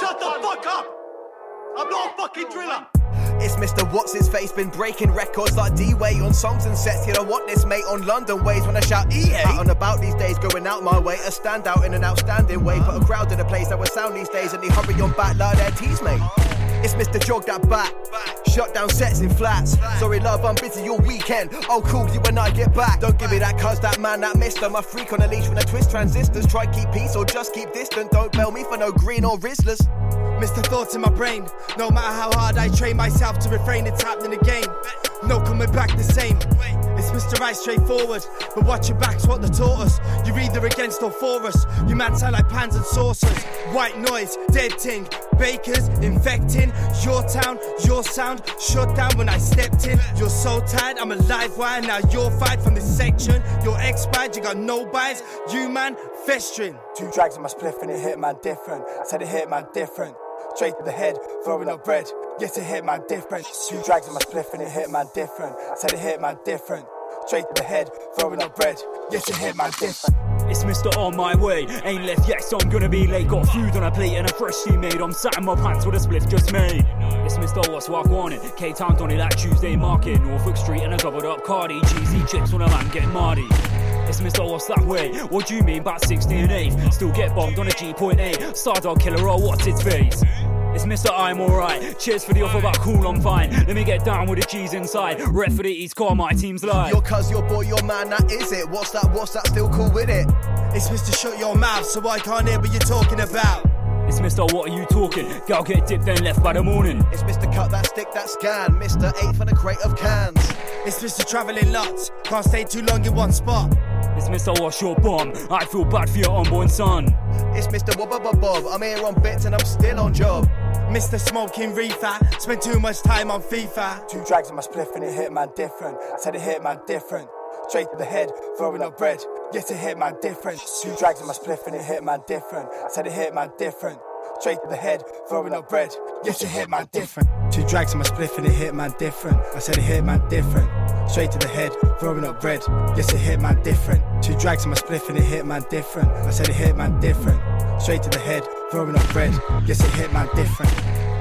Shut the fuck up! I'm not a fucking driller! It's Mr. What's His Face, been breaking records like D-Way on songs and sets. You don't want this, mate, on London ways when I shout EA. Out and about these days, going out my way, a standout in an outstanding way. Put a crowd in a place that would sound these days, and they hurry on back like their teas, mate. It's Mr. Jog that back. Shut down sets in flats. Sorry, love, I'm busy all weekend. Oh, cool, you and I get back. Don't give me that cuz that man, that mister. My freak on a leash when I twist transistors. Try keep peace or just keep distant. Don't bail me for no green or Rizlas. Mr. Thoughts in my brain. No matter how hard I train myself to refrain, it's happening again. No coming back the same. It's Mr. Right straightforward, but watch your backs, what they taught us. You're either against or for us. You man sound like pans and saucers. White noise, dead ting, bakers, infecting. Your town, your sound, shut down when I stepped in. You're so tired, I'm a live wire. Now you're fired from this section. You're expired, you got no buys. You man, festering. Two drags in my spliff and it hit man different. I said it hit man different. Straight to the head, throwing up bread. Yes, it hit man different. Two drags in my spliff and it hit man different. Said it hit man different. Straight to the head, throwing up bread. Yes, it hit man different. It's Mr. On my way. Ain't left yet, so I'm gonna be late. Got food on a plate and a fresh tea made. I'm sat in my pants with a spliff just made. It's Mr. What's What I wanted. K Town Donny that Tuesday market. Norfolk Street and a doubled up cardi. Cheesy chips when a man get mardy. It's Mr. What's that way? What do you mean about 60 and 8? Still get bombed on a G.8. Stardog killer or what's its face? It's Mr. I'm alright. Cheers for the offer, but cool, I'm fine. Let me get down with the G's inside. Ref for the East Core, my team's live. Your cuz, your boy, your man, that is it. What's that, what's that, still cool with it? It's Mr. Shut Your Mouth, so I can't hear what you're talking about. It's Mr. What are you talking? Gal get dipped then left by the morning. It's Mr. Cut that stick, that scan. Mr. 8 for the crate of cans. It's Mr. Travelling Lots, can't stay too long in one spot. It's Mr. Wash Your Bomb. I feel bad for your unborn son. It's Mr. Wubba Bob. I'm here on bits and I'm still on job. Mr. Smoking Reefer, spent too much time on FIFA. Two drags in my spliff and it hit man different. I said it hit man different. Straight to the head, throwing up bread. Yes, it hit man different. Two drags in my spliff and it hit man different. I said it hit man different. Straight to the head, throwing up bread. Yes, it hit man different. Two drags in my spliff and it hit man different. I said it hit man different. Straight to the head, throwing up bread. Yes, it hit man different. Two drags in my spliff and it hit man different. I said it hit man different. Straight to the head, throwing up bread. Yes, it hit man different.